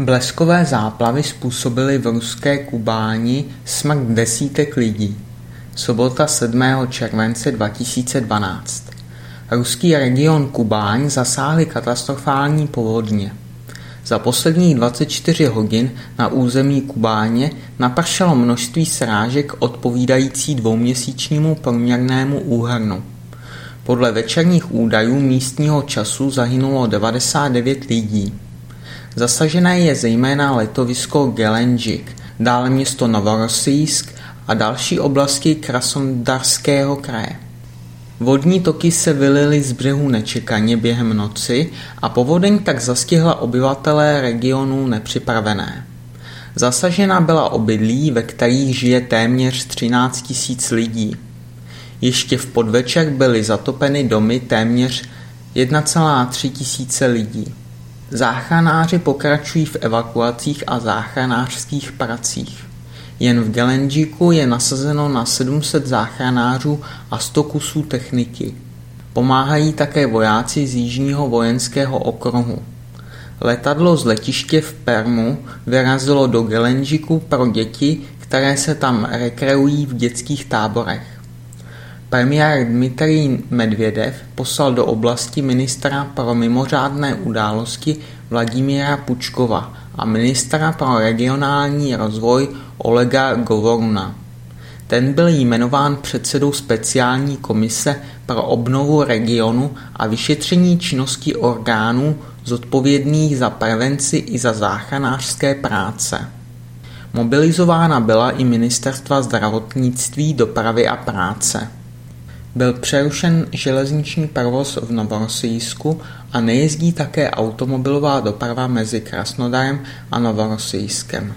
Bleskové záplavy způsobily v ruské Kubáni smrt desítek lidí. Sobota 7. července 2012. Ruský region Kubáň zasáhly katastrofální povodně. Za posledních 24 hodin na území Kubáně napršelo množství srážek odpovídající dvouměsíčnímu průměrnému úhrnu. Podle večerních údajů místního času zahynulo 99 lidí. Zasažené je zejména letovisko Gelenžik, dále město Novorossijsk a další oblasti Krasnodarského kraje. Vodní toky se vylily z břehu nečekaně během noci a povodeň tak zastihla obyvatelé regionu nepřipravené. Zasažena byla obydlí, ve kterých žije téměř 13 tisíc lidí. Ještě v podvečer byly zatopeny domy téměř 1,3 tisíce lidí. Záchranáři pokračují v evakuacích a záchranářských pracích. Jen v Gelenžiku je nasazeno na 700 záchranářů a 100 kusů techniky. Pomáhají také vojáci z Jižního vojenského okruhu. Letadlo z letiště v Permu vyrazilo do Gelenžiku pro děti, které se tam rekreují v dětských táborech. Premiér Dmitrij Medvědev poslal do oblasti ministra pro mimořádné události Vladimíra Pučkova a ministra pro regionální rozvoj Olega Govoruna. Ten byl jmenován předsedou speciální komise pro obnovu regionu a vyšetření činnosti orgánů zodpovědných za prevenci i za záchranářské práce. Mobilizována byla i ministerstva zdravotnictví, dopravy a práce. Byl přerušen železniční provoz v Novorossijsku a nejezdí také automobilová doprava mezi Krasnodarem a Novorossijskem.